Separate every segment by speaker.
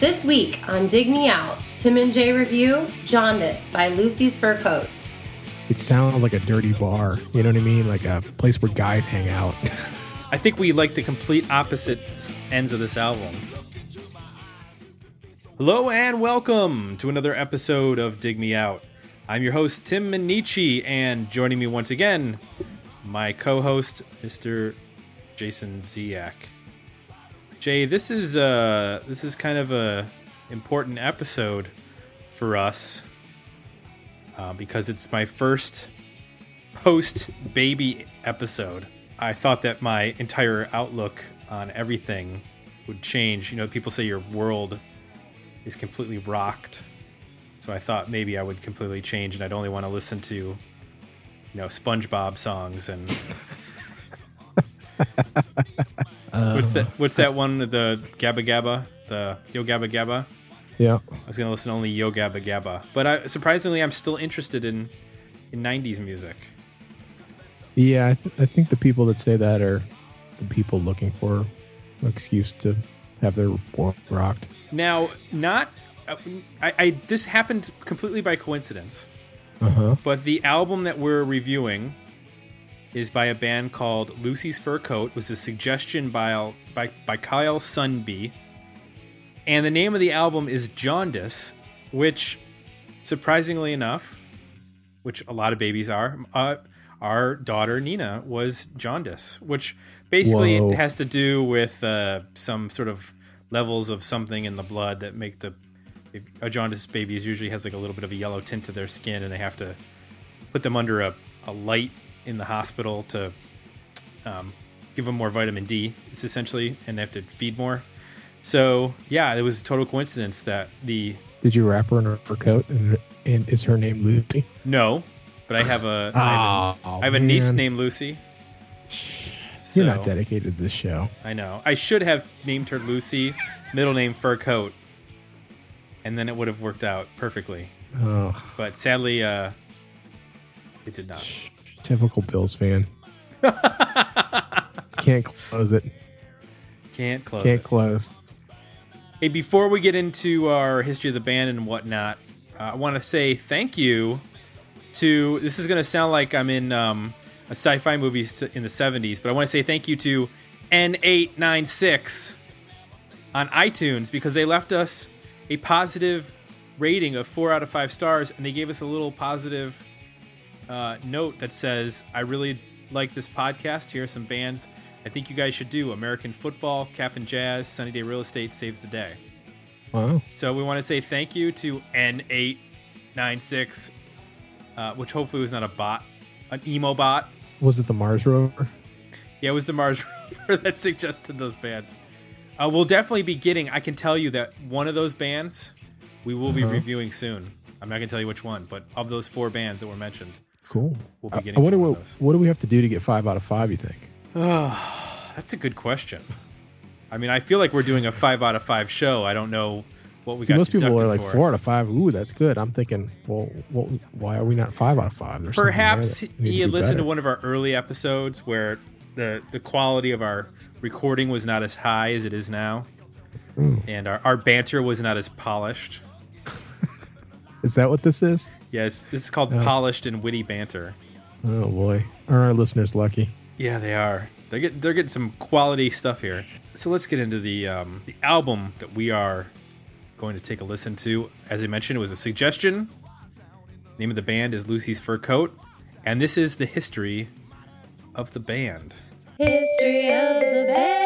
Speaker 1: This week on Dig Me Out, Tim and Jay review Jaundice by Lucy's Fur Coat.
Speaker 2: It sounds like a dirty bar. You know what I mean? Like a place where guys hang out.
Speaker 3: I think we like the complete opposite ends of this album. Hello and welcome to another episode of Dig Me Out. I'm your host Tim Minneci, and joining me once again, my co-host Mr. Jason Ziak. Jay, this is uh this is kind of a important episode for us uh, because it's my first post baby episode. I thought that my entire outlook on everything would change. You know, people say your world is completely rocked. So I thought maybe I would completely change and I'd only want to listen to, you know, SpongeBob songs and what's that what's that one the Gabba Gabba? The Yo Gabba Gabba?
Speaker 2: yeah.
Speaker 3: I was gonna listen to only Yo Gabba Gabba. But I, surprisingly I'm still interested in in nineties music.
Speaker 2: Yeah, I, th- I think the people that say that are the people looking for an excuse to have their world rocked.
Speaker 3: Now, not uh, I, I this happened completely by coincidence.
Speaker 2: Uh huh.
Speaker 3: But the album that we're reviewing is by a band called Lucy's Fur Coat. It was a suggestion by by by Kyle Sunby, and the name of the album is Jaundice, which, surprisingly enough, which a lot of babies are, uh, our daughter Nina was jaundice, which basically
Speaker 2: Whoa.
Speaker 3: has to do with uh, some sort of levels of something in the blood that make the a jaundice baby usually has like a little bit of a yellow tint to their skin, and they have to put them under a, a light in the hospital to um, give them more vitamin D. It's essentially, and they have to feed more. So yeah, it was a total coincidence that the
Speaker 2: Did you wrap her in her fur coat and, and is her name Lucy?
Speaker 3: no, but I have a I have a,
Speaker 2: Oh,
Speaker 3: I have a niece named Lucy.
Speaker 2: You're not dedicated to this show.
Speaker 3: I know. I should have named her Lucy, middle name Fur Coat, and then it would have worked out perfectly.
Speaker 2: Oh,
Speaker 3: But sadly, uh, it did not.
Speaker 2: Typical Bills fan. Can't close it.
Speaker 3: Can't close
Speaker 2: Can't
Speaker 3: it.
Speaker 2: close.
Speaker 3: Hey, before we get into our history of the band and whatnot, uh, I want to say thank you to. This is going to sound like I'm in um, a sci-fi movie in the '70s, but I want to say thank you to N896 on iTunes because they left us a positive rating of four out of five stars, and they gave us a little positive uh, note that says, "I really like this podcast. Here are some bands I think you guys should do: American Football, Cap'n Jazz, Sunny Day Real Estate, Saves the Day."
Speaker 2: Wow.
Speaker 3: So we want to say thank you to N896, uh, which hopefully was not a bot, an emo bot.
Speaker 2: Was it the Mars rover?
Speaker 3: Yeah, it was the Mars rover that suggested those bands. Uh, we'll definitely be getting. I can tell you that one of those bands we will be
Speaker 2: Uh-huh.
Speaker 3: reviewing soon. I'm not gonna tell you which one, but of those four bands that were mentioned,
Speaker 2: Cool.
Speaker 3: We'll be
Speaker 2: I-
Speaker 3: getting
Speaker 2: I wonder what
Speaker 3: of those.
Speaker 2: what do we have to do to get five out of five? You think?
Speaker 3: that's a good question. I mean, I feel like we're doing a five out of five show. I don't know what we
Speaker 2: See,
Speaker 3: got.
Speaker 2: most people are like
Speaker 3: for.
Speaker 2: four out of five. Ooh, that's good. I'm thinking, well, what, why are we not five out of five? There's
Speaker 3: Perhaps
Speaker 2: we
Speaker 3: he
Speaker 2: to
Speaker 3: had
Speaker 2: do
Speaker 3: listened to one of our early episodes where the the quality of our recording was not as high as it is now,
Speaker 2: Mm.
Speaker 3: and our, our banter was not as polished.
Speaker 2: Is that what this is?
Speaker 3: Yes, this is called
Speaker 2: Yeah.
Speaker 3: polished and witty banter.
Speaker 2: Oh boy, are our listeners lucky?
Speaker 3: Yeah, they are. They're getting they're getting some quality stuff here. So let's get into the um, the album that we are going to take a listen to. As I mentioned, it was a suggestion. Name of the band is Lucy's Fur Coat, and this is the history of the band.
Speaker 1: History of the band.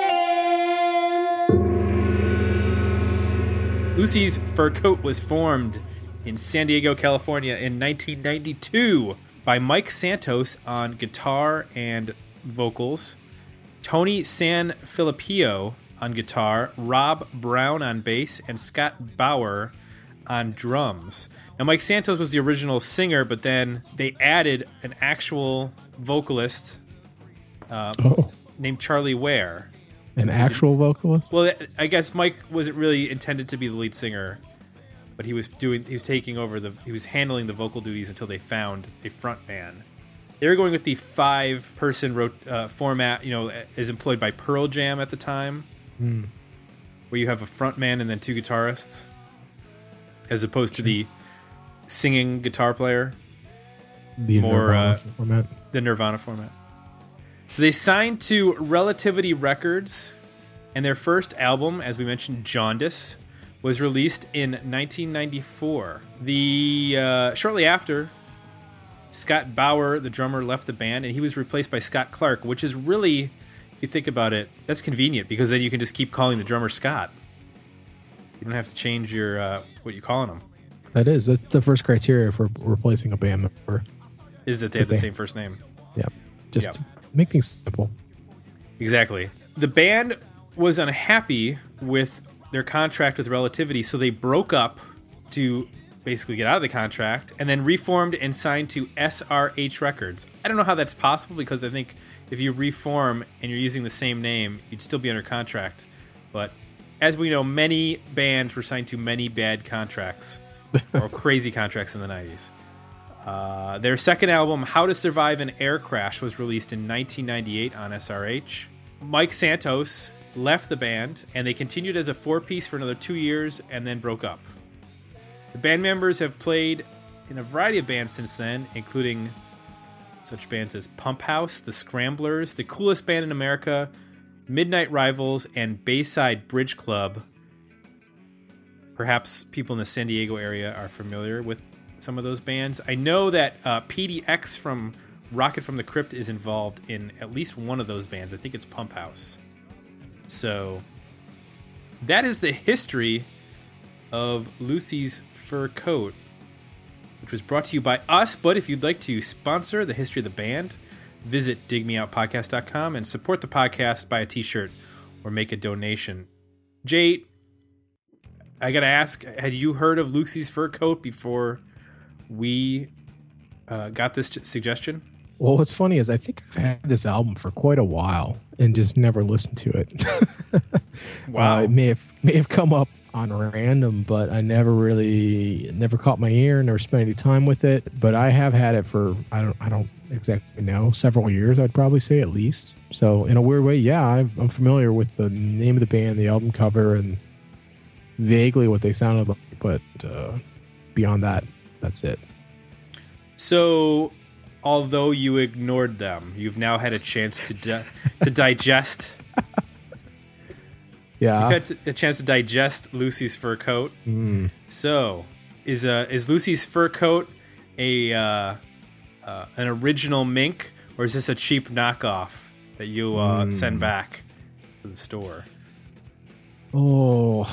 Speaker 3: Lucy's Fur Coat was formed in San Diego, California in 1992 by Mike Santos on guitar and vocals, Tony San Filippo on guitar, Rob Brown on bass, and Scott Bauer on drums. Now, Mike Santos was the original singer, but then they added an actual vocalist uh,
Speaker 2: Oh,
Speaker 3: named Charlie Ware.
Speaker 2: an actual vocalist?
Speaker 3: Well, I guess Mike wasn't really intended to be the lead singer, but he was doing he was taking over the he was handling the vocal duties until they found a front man. They were going with the five person rot- uh, format, you know, as employed by Pearl Jam at the time. where you have a front man and then two guitarists, as opposed to the singing guitar player,
Speaker 2: The
Speaker 3: More,
Speaker 2: Nirvana
Speaker 3: uh,
Speaker 2: format.
Speaker 3: the Nirvana format. So they signed to Relativity Records, and their first album, as we mentioned, Jaundice, was released in 1994. The uh, shortly after, Scott Bauer, the drummer, left the band, and he was replaced by Scott Clark, which is really, if you think about it, that's convenient because then you can just keep calling the drummer Scott. You don't have to change your uh, what you calling him.
Speaker 2: That is that's the first criteria for replacing a band member.
Speaker 3: Is that they have the same first name?
Speaker 2: Yeah, just
Speaker 3: Yep.
Speaker 2: to make things simple.
Speaker 3: Exactly. The band was unhappy with their contract with Relativity, so they broke up to basically get out of the contract and then reformed and signed to SRH Records. I don't know how that's possible because I think if you reform and you're using the same name, you'd still be under contract. But as we know, many bands were signed to many bad contracts or crazy contracts in the 90s. Uh, their second album, How to Survive an Air Crash, was released in 1998 on SRH. Mike Santos left the band, and they continued as a four piece for another two years and then broke up. The band members have played in a variety of bands since then, including such bands as Pump House, The Scramblers, The Coolest Band in America, Midnight Rivals, and Bayside Bridge Club. Perhaps people in the San Diego area are familiar with some of those bands. I know that uh, Petey X from Rocket from the Crypt is involved in at least one of those bands. I think it's Pump House. So that is the history of Lucy's Fur Coat, which was brought to you by us. But if you'd like to sponsor the history of the band, visit digmeoutpodcast.com and support the podcast, by a t shirt, or make a donation. Jade, I gotta ask, had you heard of Lucy's Fur Coat before we uh, got this suggestion?
Speaker 2: Well, what's funny is I think I've had this album for quite a while and just never listened to it.
Speaker 3: Wow.
Speaker 2: Uh, it may have may have come up on random, but I never really never caught my ear, never spent any time with it. But I have had it for I don't I don't exactly know several years. I'd probably say at least. So in a weird way, yeah, I'm, I'm familiar with the name of the band, the album cover, and vaguely what they sounded like. But uh, beyond that, that's it.
Speaker 3: So, although you ignored them, you've now had a chance to di- to digest.
Speaker 2: Yeah.
Speaker 3: You've had a chance to digest Lucy's fur coat.
Speaker 2: Mm.
Speaker 3: So, is uh is Lucy's fur coat a uh, uh, an original mink, or is this a cheap knockoff that you uh, send back to the store?
Speaker 2: Oh,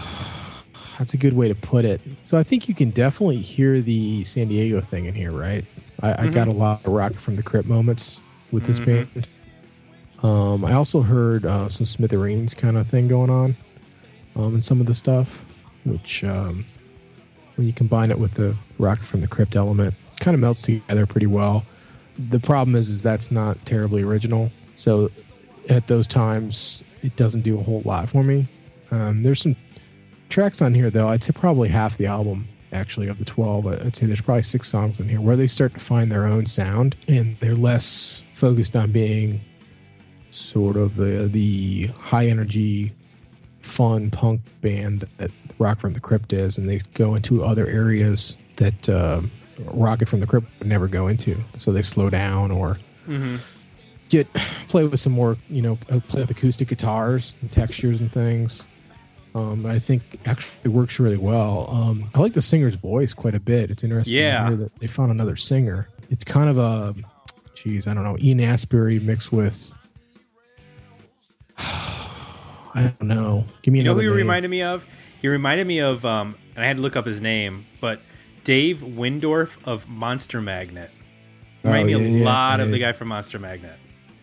Speaker 2: that's a good way to put it. So I think you can definitely hear the San Diego thing in here, right? I, I got a lot of Rocket from the Crypt moments with this
Speaker 3: Mhm.
Speaker 2: band. Um, I also heard uh, some Smithereens kind of thing going on um, in some of the stuff, which um, when you combine it with the Rocket from the Crypt element, kind of melts together pretty well. The problem is, is that's not terribly original. So at those times, it doesn't do a whole lot for me. Um, there's some tracks on here, though. I'd say probably half the album, actually, of the 12. I- I'd say there's probably six songs in here where they start to find their own sound and they're less focused on being sort of the, the high energy, fun punk band that Rocket from the Crypt is. And they go into other areas that uh, Rocket from the Crypt would never go into. So they slow down or
Speaker 3: Mm-hmm.
Speaker 2: get play with some more, you know, play with acoustic guitars and textures and things. Um, I think actually it works really well. Um, I like the singer's voice quite a bit. It's interesting
Speaker 3: Yeah.
Speaker 2: to hear that they found another singer. It's kind of a, geez, I don't know, Ian Astbury mixed with, I don't know. Give me
Speaker 3: You know who he reminded me of? He reminded me of, um, and I had to look up his name, but Dave Wyndorf of Monster Magnet. Reminded
Speaker 2: Oh,
Speaker 3: me a
Speaker 2: yeah, yeah,
Speaker 3: lot of the guy from Monster Magnet.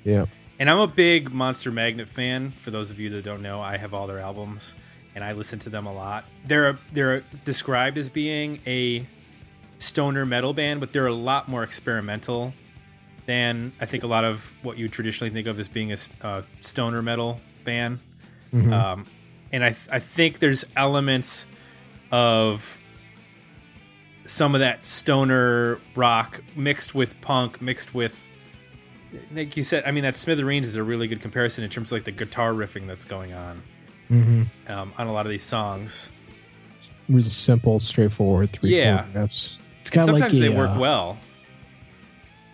Speaker 2: Yeah.
Speaker 3: And I'm a big Monster Magnet fan. For those of you that don't know, I have all their albums and I listen to them a lot. They're they're described as being a stoner metal band, but they're a lot more experimental than I think a lot of what you traditionally think of as being a uh, stoner metal band.
Speaker 2: Mhm.
Speaker 3: Um, and I I think there's elements of some of that stoner rock mixed with punk, mixed with like you said. I mean, that Smithereens is a really good comparison in terms of like the guitar riffing that's going on.
Speaker 2: Mm-hmm.
Speaker 3: um, on a lot of these songs.
Speaker 2: It was a simple, straightforward three
Speaker 3: Yeah.
Speaker 2: riffs. It's
Speaker 3: kind
Speaker 2: of
Speaker 3: sometimes
Speaker 2: like a,
Speaker 3: they work
Speaker 2: uh,
Speaker 3: well.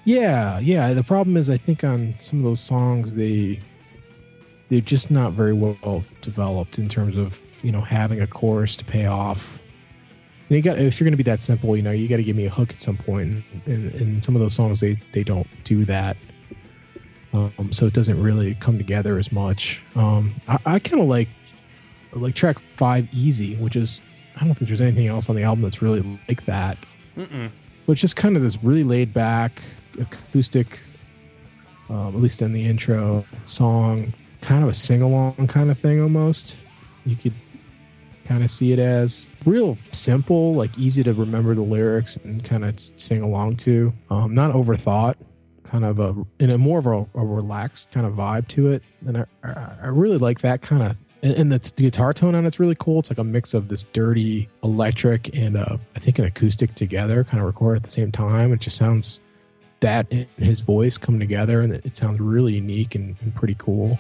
Speaker 2: Yeah, yeah. The problem is, I think on some of those songs, they they're just not very well developed in terms of you know having a chorus to pay off. And you got if you're going to be that simple, you know, you got to give me a hook at some point. And in some of those songs, they they don't do that. Um, so it doesn't really come together as much. Um, I, I kind of like like track five, "Easy," which is I don't think there's anything else on the album that's really like that.
Speaker 3: Mm-mm.
Speaker 2: but it's just kind of this really laid back acoustic um, at least in the intro song kind of a sing-along kind of thing almost. You could kind of see it as real simple like easy to remember the lyrics and kind of sing along to. Um, not overthought kind of a in a more of a, a relaxed kind of vibe to it. And i, I I really like that kind of and, and the, the guitar tone on it's really cool. It's like a mix of this dirty electric and uh, i think an acoustic together kind of recorded at the same time. It just sounds that and his voice come together and it, it sounds really unique and, and pretty cool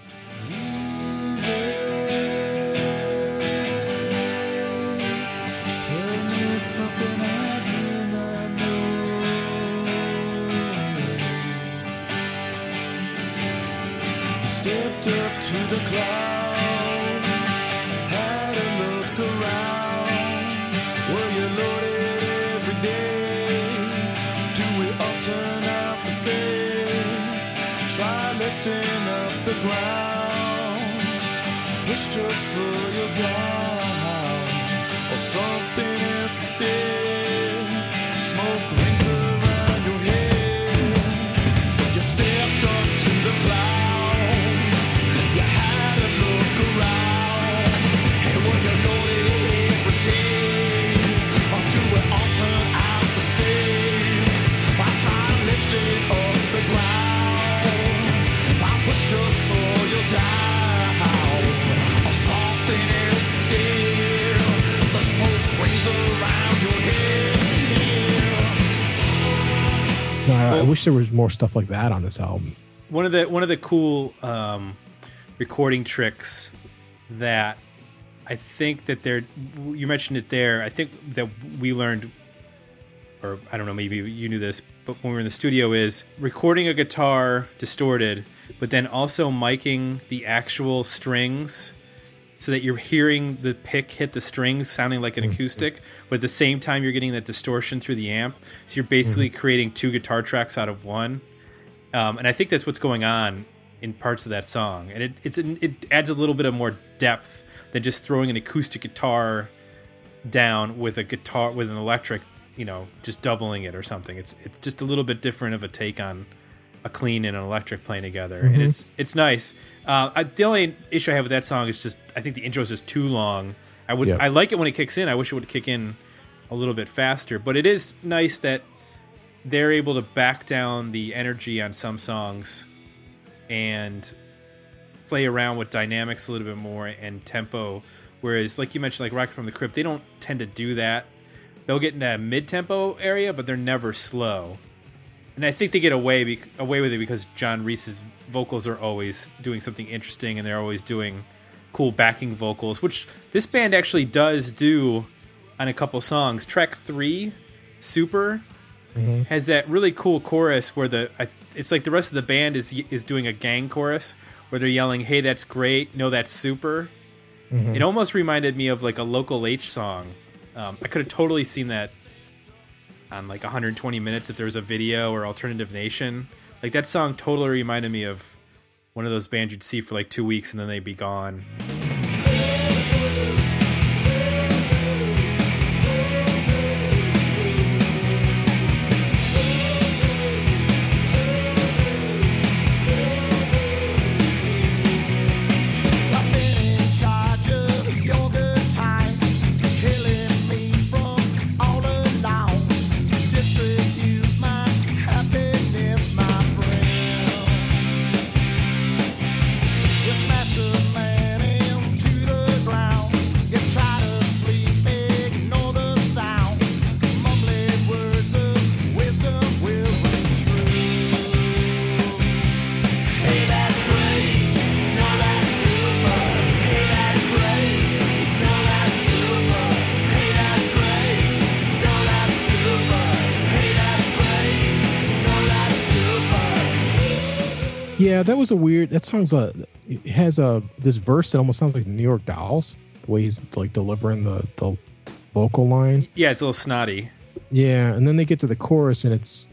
Speaker 2: No, I, I wish there was more stuff like that on this album
Speaker 3: one of the one of the cool um, recording tricks that I think that they're you mentioned it there. I think that we learned, or I don't know, maybe you knew this, but when we were in the studio, is recording a guitar distorted, but then also miking the actual strings. So that you're hearing the pick hit the strings sounding like an acoustic, but at the same time you're getting that distortion through the amp. So you're basically creating two guitar tracks out of one um, and I think that's what's going on in parts of that song, and it it's an, it adds a little bit of more depth than just throwing an acoustic guitar down with a guitar with an electric, you know, just doubling it or something. It's it's just a little bit different of a take on a clean and an electric playing together, and it's it's nice. Uh, I, the only issue I have with that song is just I think the intro is just too long. I would. I like it when it kicks in. I wish it would kick in a little bit faster, but it is nice that they're able to back down the energy on some songs and play around with dynamics a little bit more and tempo. Whereas, like you mentioned, like Rocket from the Crypt, they don't tend to do that. They'll get in that mid-tempo area, but they're never slow. And I think they get away bec away with it because John Reis's vocals are always doing something interesting, and they're always doing cool backing vocals, which this band actually does do on a couple songs. Track three, Super, has that really cool chorus where the I, it's like the rest of the band is is doing a gang chorus where they're yelling, "Hey, that's great! No, that's super." It almost reminded me of like a local H song. Um, I could have totally seen that on like 120 minutes if there was a video or Alternative Nation. Like that song totally reminded me of one of those bands you'd see for like two weeks and then they'd be gone.
Speaker 2: Yeah, that was a weird. That song's a. It has a this verse that almost sounds like New York Dolls. The way he's like delivering the the vocal line.
Speaker 3: Yeah, it's a little snotty.
Speaker 2: Yeah, and then they get to the chorus, and it's.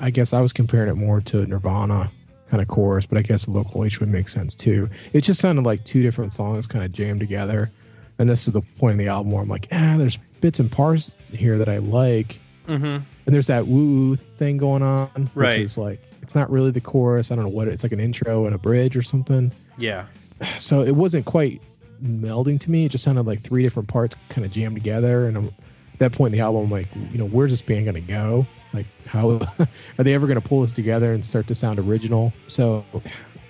Speaker 2: I guess I was comparing it more to Nirvana kind of chorus, but I guess a local H would make sense too. It just sounded like two different songs kind of jammed together. And this is the point in the album where I'm like, ah, there's bits and parts here that I like.
Speaker 3: Mm-hmm.
Speaker 2: And there's that woo woo thing going on, which is like it's not really the chorus. I don't know what it- it's like an intro and a bridge or something.
Speaker 3: Yeah.
Speaker 2: So it wasn't quite melding to me. It just sounded like three different parts kind of jammed together. And I'm, at that point in the album, I'm like, you know, where's this band gonna go? Like, how are they ever gonna pull this together and start to sound original? So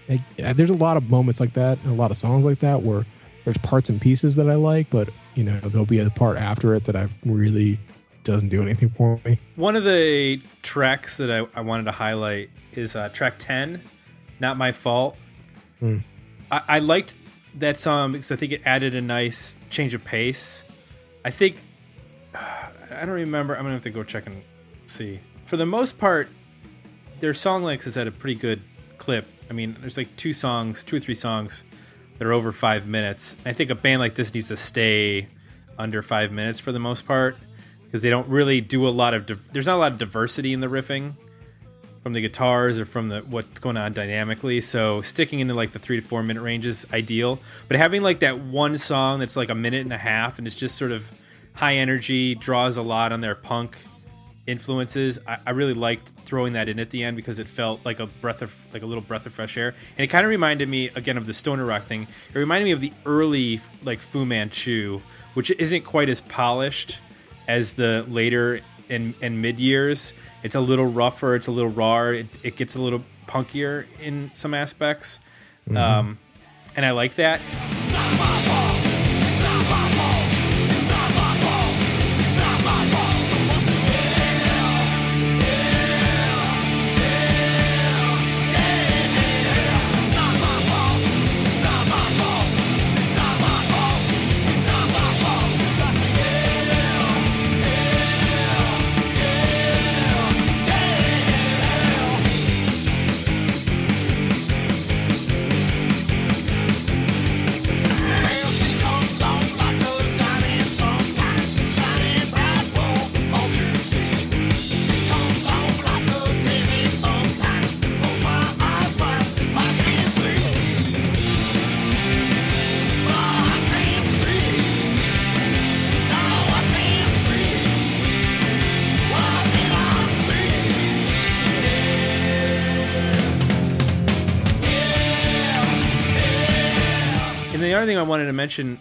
Speaker 2: I, there's a lot of moments like that and a lot of songs like that where there's parts and pieces that I like, but you know, there'll be a part after it that I really doesn't do anything for me.
Speaker 3: One of the tracks that I, I wanted to highlight is uh, track 10, Not My Fault.
Speaker 2: Hmm.
Speaker 3: I, I liked that song because I think it added a nice change of pace. I think, I don't remember, I'm to have to go check and see. For the most part, their song length is at a pretty good clip. I mean, there's like two songs, two or three songs that are over five minutes. I think a band like this needs to stay under five minutes for the most part because they don't really do a lot of. Div- there's not a lot of diversity in the riffing from the guitars or from the what's going on dynamically. So sticking into like the three to four minute range is ideal. But having like that one song that's like a minute and a half and it's just sort of high energy, draws a lot on their punk influences. I, I really liked throwing that in at the end because it felt like a breath of like a little breath of fresh air, and it kind of reminded me again of the stoner rock thing. It reminded me of the early like Fu Manchu, which isn't quite as polished as the later and and mid years. It's a little rougher. It's a little rawer. It, it gets a little punkier in some aspects, um, and I like that. Other thing I wanted to mention,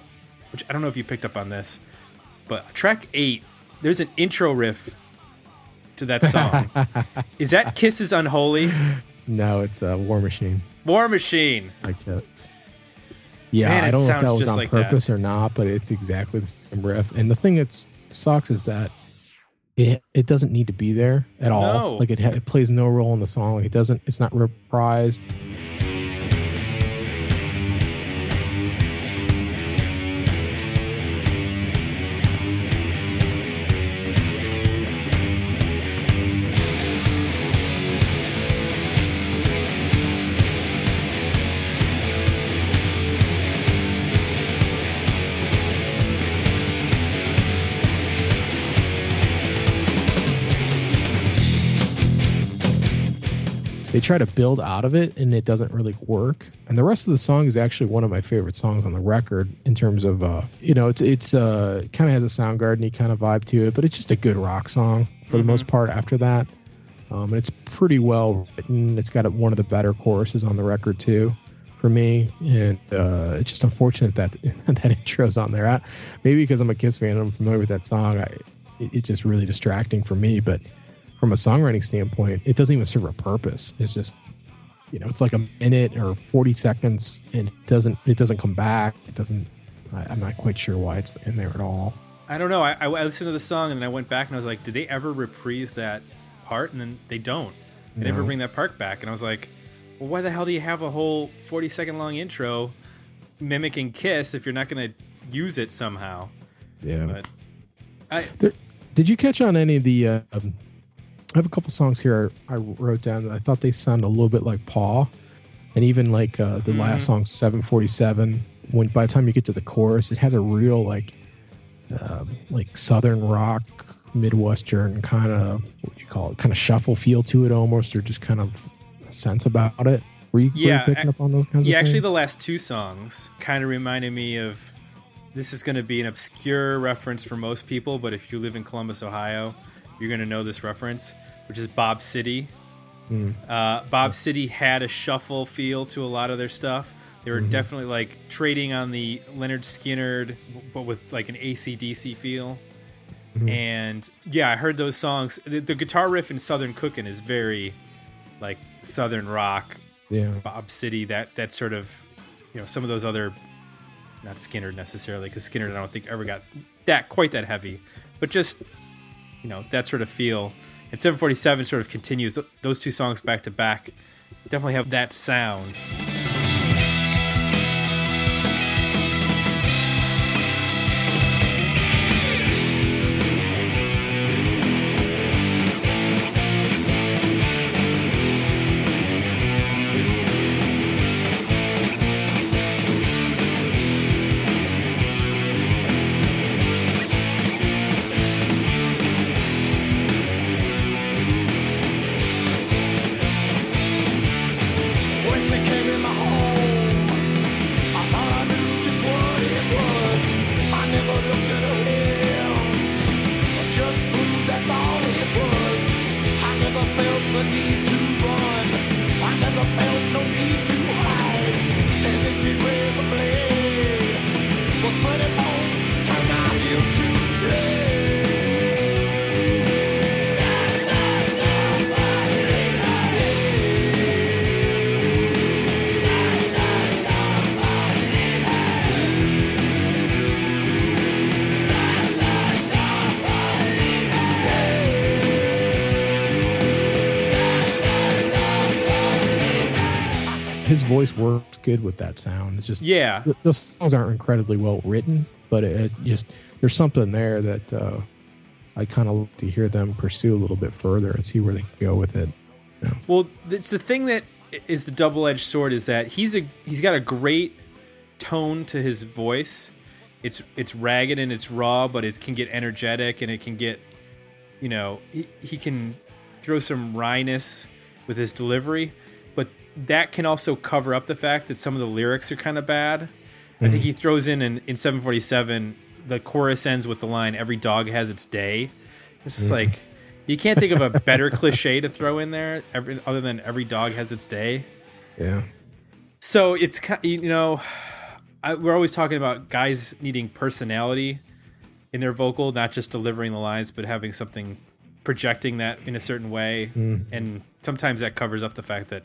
Speaker 3: which I don't know if you picked up on this, but track eight, there's an intro riff to that song. Is that Kisses Unholy?
Speaker 2: No, it's a War Machine.
Speaker 3: War Machine.
Speaker 2: like that. Yeah,
Speaker 3: Man,
Speaker 2: I don't know if that was on
Speaker 3: like that.
Speaker 2: purpose or not, but it's exactly the same riff. And the thing that sucks is that it it doesn't need to be there at all.
Speaker 3: No.
Speaker 2: Like it, it plays no role in the song. It doesn't. It's not reprised. Try to build out of it, and it doesn't really work. And the rest of the song is actually one of my favorite songs on the record in terms of, uh, you know, it's it's uh, kind of has a Soundgarden kind of vibe to it, but it's just a good rock song for the most part. After that, um, and it's pretty well written. It's got one of the better choruses on the record too, for me. And uh, it's just unfortunate that that intro's on there. I, maybe because I'm a Kiss fan and I'm familiar with that song, I, it, it's just really distracting for me. But from a songwriting standpoint, it doesn't even serve a purpose. It's just you know, it's like a minute or 40 seconds, and it doesn't it doesn't come back. It doesn't. I, I'm not quite sure why it's in there at all.
Speaker 3: I don't know. I, I listened to the song and then I went back and I was like, did they ever reprise that part? And then they don't. They never bring that part back. And I was like, well, why the hell do you have a whole 40 second long intro mimicking Kiss if you're not going to use it somehow?
Speaker 2: Yeah.
Speaker 3: But I,
Speaker 2: There, did you catch on any of the? Uh, um, I have a couple songs here I wrote down that I thought they sound a little bit like Paw. and even like uh, the last song, seven forty seven. When by the time you get to the chorus, it has a real like um, like southern rock, midwestern kind of what do you call it, kind of shuffle feel to it almost, or just kind of a sense about it. Were you, were you
Speaker 3: Yeah,
Speaker 2: picking
Speaker 3: ac-
Speaker 2: up on those kinds of
Speaker 3: Yeah,
Speaker 2: actually,
Speaker 3: the last two songs kind of reminded me of. This is going to be an obscure reference for most people, but if you live in Columbus, Ohio, you're going to know this reference, which is Bob City.
Speaker 2: Hmm.
Speaker 3: Uh, Bob City had a shuffle feel to a lot of their stuff. They were
Speaker 2: Mm-hmm.
Speaker 3: definitely like trading on the Lynyrd Skynyrd, but with like an ACDC feel.
Speaker 2: Mm-hmm.
Speaker 3: And yeah, I heard those songs. The, the guitar riff in Southern Cookin' is very like Southern rock,
Speaker 2: yeah,
Speaker 3: Bob City, that that sort of, you know, some of those other, not Skynyrd necessarily, because Skinner I don't think ever got that quite that heavy, but just, you know, that sort of feel. And 747 sort of continues those two songs back to back. Definitely have that sound.
Speaker 2: Voice works good with that sound. It's just
Speaker 3: Yeah.
Speaker 2: th- those songs aren't incredibly well written, but it, it just there's something there that uh, I kind of like to hear them pursue a little bit further and see where they can go with it.
Speaker 3: Well, it's the thing that is the double-edged sword is that he's a he's got a great tone to his voice. It's it's ragged and it's raw, but it can get energetic and it can get, you know, he, he can throw some wryness with his delivery, that can also cover up the fact that some of the lyrics are kind of bad. I think mhm. he throws in, in in 747 the chorus ends with the line "Every dog has its day." It's just mhm. like you can't think of a better cliche to throw in there, every, other than "Every dog has its day."
Speaker 2: Yeah,
Speaker 3: So it's you know, I, we're always talking about guys needing personality in their vocal, not just delivering the lines, but having something projecting that in a certain way. Mm. And sometimes that covers up the fact that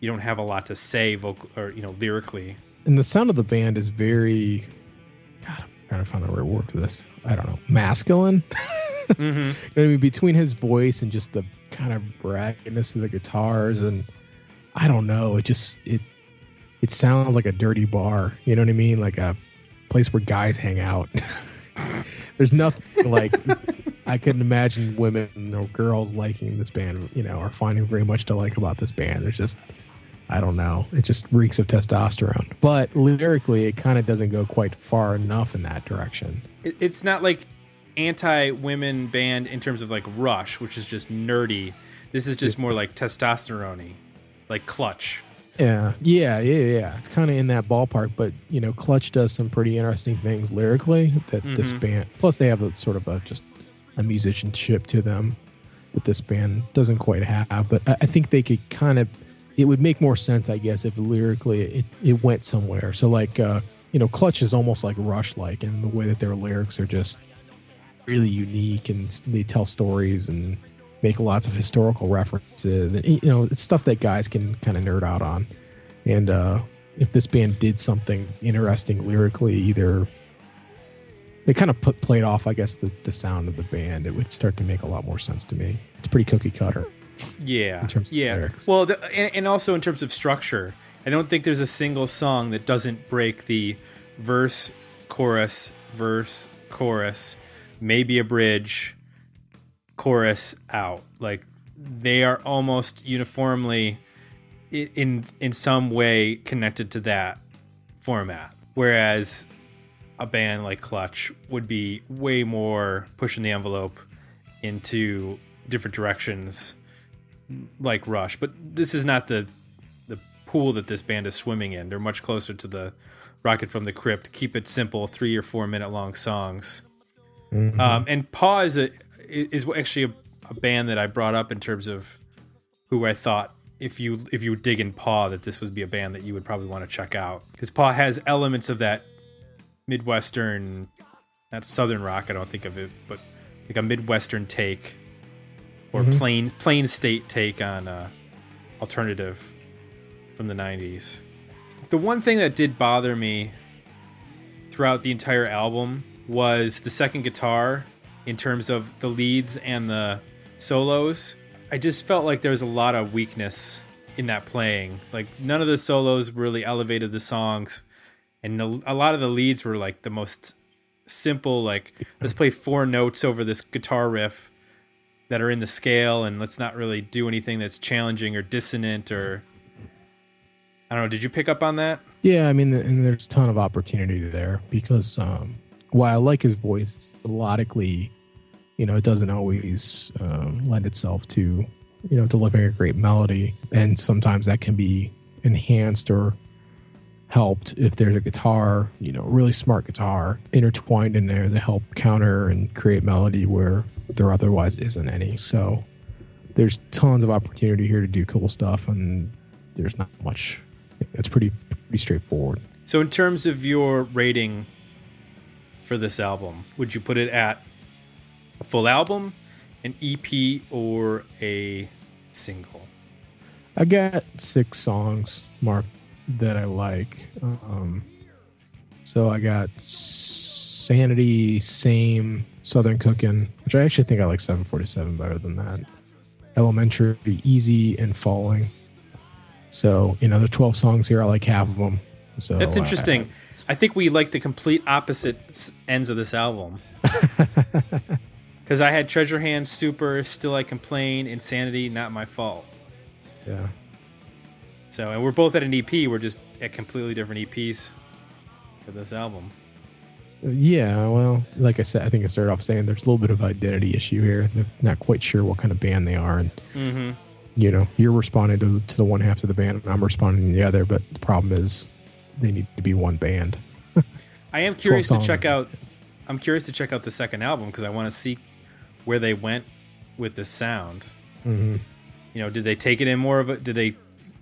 Speaker 3: you don't have a lot to say vocal or you know lyrically.
Speaker 2: and the sound of the band is very. God, I'm trying to find the right word for this. I don't know, masculine.
Speaker 3: Mm-hmm.
Speaker 2: I mean, between his voice and just the kind of raggedness of the guitars, and I don't know, it just it it sounds like a dirty bar. You know what I mean? Like a place where guys hang out. There's nothing like I couldn't imagine women or girls liking this band. You know, or finding very much to like about this band. There's just I don't know. It just reeks of testosterone. But lyrically, it kind of doesn't go quite far enough in that direction.
Speaker 3: It's not like anti-women band in terms of like Rush, which is just nerdy. This is just more like testosterone, like Clutch.
Speaker 2: Yeah, yeah, yeah, yeah. It's kind of in that ballpark, but you know, Clutch does some pretty interesting things lyrically that this mm-hmm. band. Plus, they have a sort of a just a musicianship to them that this band doesn't quite have. But I, I think they could kind of. It would make more sense, I guess, if lyrically it, it went somewhere. So, like, uh, you know, Clutch is almost like Rush, like in the way that their lyrics are just really unique and they tell stories and make lots of historical references and you know it's stuff that guys can kind of nerd out on. And uh if this band did something interesting lyrically either they kind of put played off i guess the, the sound of the band it would start to make a lot more sense to me. It's pretty cookie cutter
Speaker 3: Yeah,
Speaker 2: in terms of
Speaker 3: yeah. Well, the, and, and also in terms of structure, I don't think there's a single song that doesn't break the verse, chorus, verse, chorus, maybe a bridge, chorus out. Like they are almost uniformly in in some way connected to that format. Whereas a band like Clutch would be way more pushing the envelope into different directions like Rush. But this is not the the pool that this band is swimming in. They're much closer to the Rocket from the Crypt. Keep it simple, three or four minute long songs. Um, and Paw is a is actually a, a band that I brought up in terms of who I thought if you if you dig in Paw that this would be a band that you would probably want to check out because Paw has elements of that midwestern, not southern rock. I don't think of it, but like a midwestern take or plain plain state take on uh, alternative from the '90s. The one thing that did bother me throughout the entire album was the second guitar in terms of the leads and the solos. I just felt like there was a lot of weakness in that playing. Like none of the solos really elevated the songs, and the, a lot of the leads were like the most simple. Like let's play four notes over this guitar riff that are in the scale, and let's not really do anything that's challenging or dissonant or. I don't know. Did you pick up on that?
Speaker 2: Yeah, I mean, and there's a ton of opportunity there because um, while I like his voice, melodically, you know, it doesn't always um, lend itself to, you know, delivering a great melody. And sometimes that can be enhanced or helped if there's a guitar, you know, really smart guitar intertwined in there to help counter and create melody where there otherwise isn't any. So there's tons of opportunity here to do cool stuff, and there's not much. It's pretty pretty straightforward.
Speaker 3: So, in terms of your rating for this album, would you put it at a full album, an EP, or a single?
Speaker 2: I got six songs, Mark, that I like. Um, so I got Sanity, Same, Southern Cooking, which I actually think I like 747 better than that. Elementary, Easy, and Falling. So, you know, there's 12 songs here. I like half of them. So
Speaker 3: That's interesting. I think we like the complete opposite ends of this album. Because I had Treasure Hand, Super, Still I Complain, Insanity, Not My Fault.
Speaker 2: yeah.
Speaker 3: So, and we're both at an EP. We're just at completely different EPs for this album.
Speaker 2: Yeah, well, like I said, I think I started off saying there's a little bit of identity issue here. They're not quite sure what kind of band they are, and
Speaker 3: Mm-hmm.
Speaker 2: you know, you're responding to, to the one half of the band, and I'm responding to the other. But the problem is, they need to be one band.
Speaker 3: I am curious to check out. I'm curious to check out the second album because I want to see where they went with the sound.
Speaker 2: hmm
Speaker 3: You know, did they take it in more of a? Did they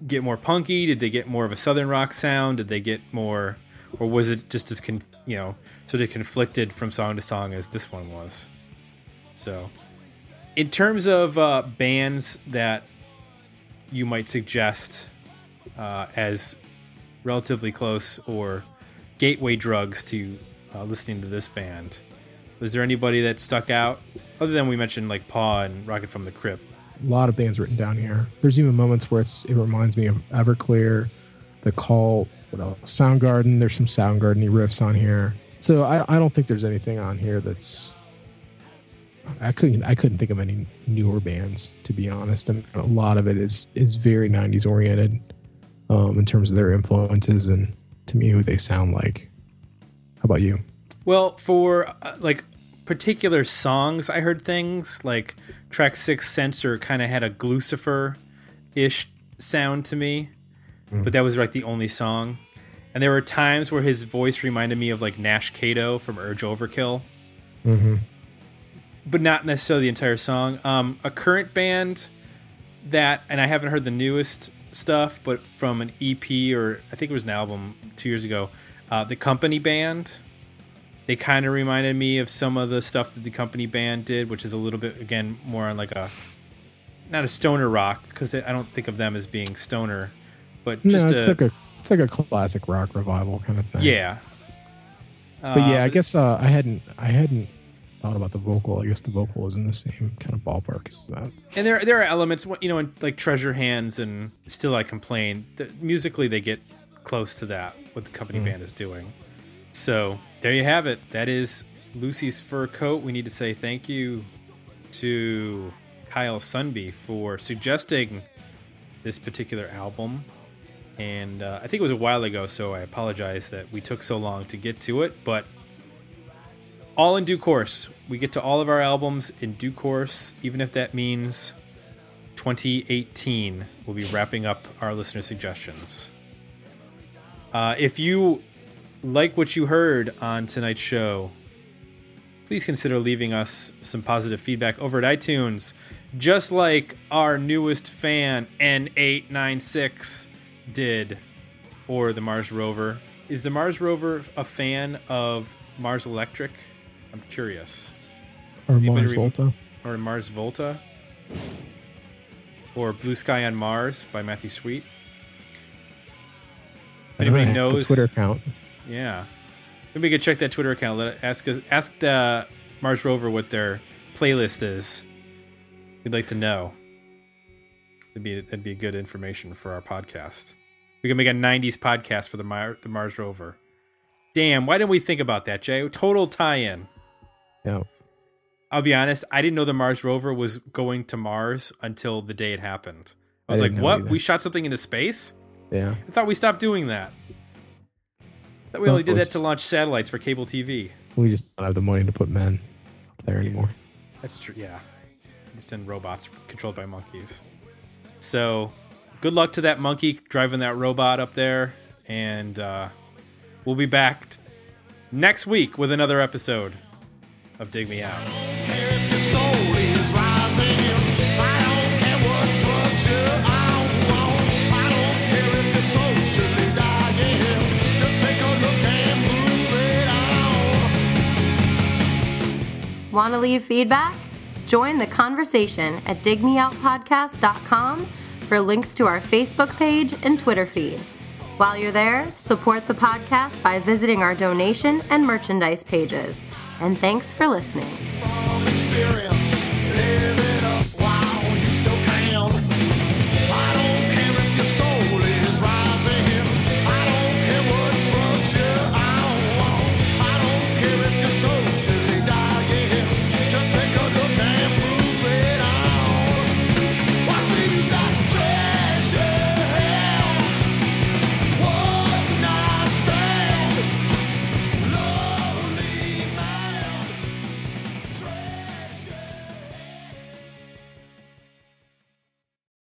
Speaker 3: get more punky? Did they get more of a southern rock sound? Did they get more, or was it just as con, you know sort of conflicted from song to song as this one was? So, in terms of uh, bands that you might suggest uh, as relatively close or gateway drugs to uh, listening to this band, was there anybody that stuck out other than we mentioned like Paw and Rocket from the Crypt?
Speaker 2: A lot of bands written down here. There's even moments where it's it reminds me of Everclear, The Cult, what else? Soundgarden. There's some Soundgarden riffs on here. So I, I don't think there's anything on here that's. I couldn't I couldn't think of any newer bands to be honest. And a lot of it is is very 90s oriented, um, in terms of their influences and to me who they sound like. How about you?
Speaker 3: Well, for uh, like particular songs, I heard things like track six Sensor kind of had a Gluecifer ish sound to me, but that was like the only song. And there were times where his voice reminded me of like Nash Kato from Urge Overkill,
Speaker 2: Mm-hmm.
Speaker 3: but not necessarily the entire song. Um, a current band that, and I haven't heard the newest stuff, but from an EP or I think it was an album two years ago, uh, the Company Band. They kind of reminded me of some of the stuff that the Company Band did, which is a little bit again more on like a not a stoner rock because I don't think of them as being stoner, but
Speaker 2: No,
Speaker 3: just
Speaker 2: it's
Speaker 3: a,
Speaker 2: like a it's like a classic rock revival kind of thing.
Speaker 3: yeah.
Speaker 2: But yeah, I
Speaker 3: Uh,
Speaker 2: guess uh, I hadn't I hadn't thought about the vocal. I guess the vocal is in the same kind of ballpark as that.
Speaker 3: and there there are elements you know in like treasure hands and still i complain that musically they get close to that what the company band is doing so there you have it that is lucy's fur coat we need to say thank you to kyle sunby for suggesting this particular album, and uh, I think it was a while ago, so I apologize that we took so long to get to it, but all in due course. We get to all of our albums in due course, even if that means 2018. We'll be wrapping up our listener suggestions. Uh, if you like what you heard on tonight's show, please consider leaving us some positive feedback over at iTunes, just like our newest fan, N896, did, or the Mars Rover. Is the Mars Rover a fan of Mars Electric? I'm curious.
Speaker 2: Or Mars
Speaker 3: re-
Speaker 2: Volta.
Speaker 3: Or Mars Volta? Or Blue Sky on Mars by Matthew Sweet? Anybody knows
Speaker 2: the Twitter account.
Speaker 3: Yeah. Maybe we could check that Twitter account. Let ask us ask the Mars Rover what their playlist is. We'd like to know. That'd be that'd be good information for our podcast. We can make a '90s podcast for the Mar- the Mars Rover. Damn, why didn't we think about that, Jay? Total tie-in.
Speaker 2: Yeah.
Speaker 3: I'll be honest, I didn't know the Mars Rover was going to Mars until the day it happened. I
Speaker 2: I
Speaker 3: was like, "What?
Speaker 2: either.
Speaker 3: We shot something into space?"
Speaker 2: Yeah.
Speaker 3: I thought we stopped doing that. I we only did that to launch satellites for cable TV.
Speaker 2: We just don't have the money to put men up there anymore.
Speaker 3: That's true. Yeah, you send robots controlled by monkeys. So, good luck to that monkey driving that robot up there, and uh, we'll be back t- next week with another episode of Dig Me Out.
Speaker 1: Want to leave feedback? Join the conversation at digmeoutpodcast.com for links to our Facebook page and Twitter feed. While you're there, support the podcast by visiting our donation and merchandise pages. And thanks for listening.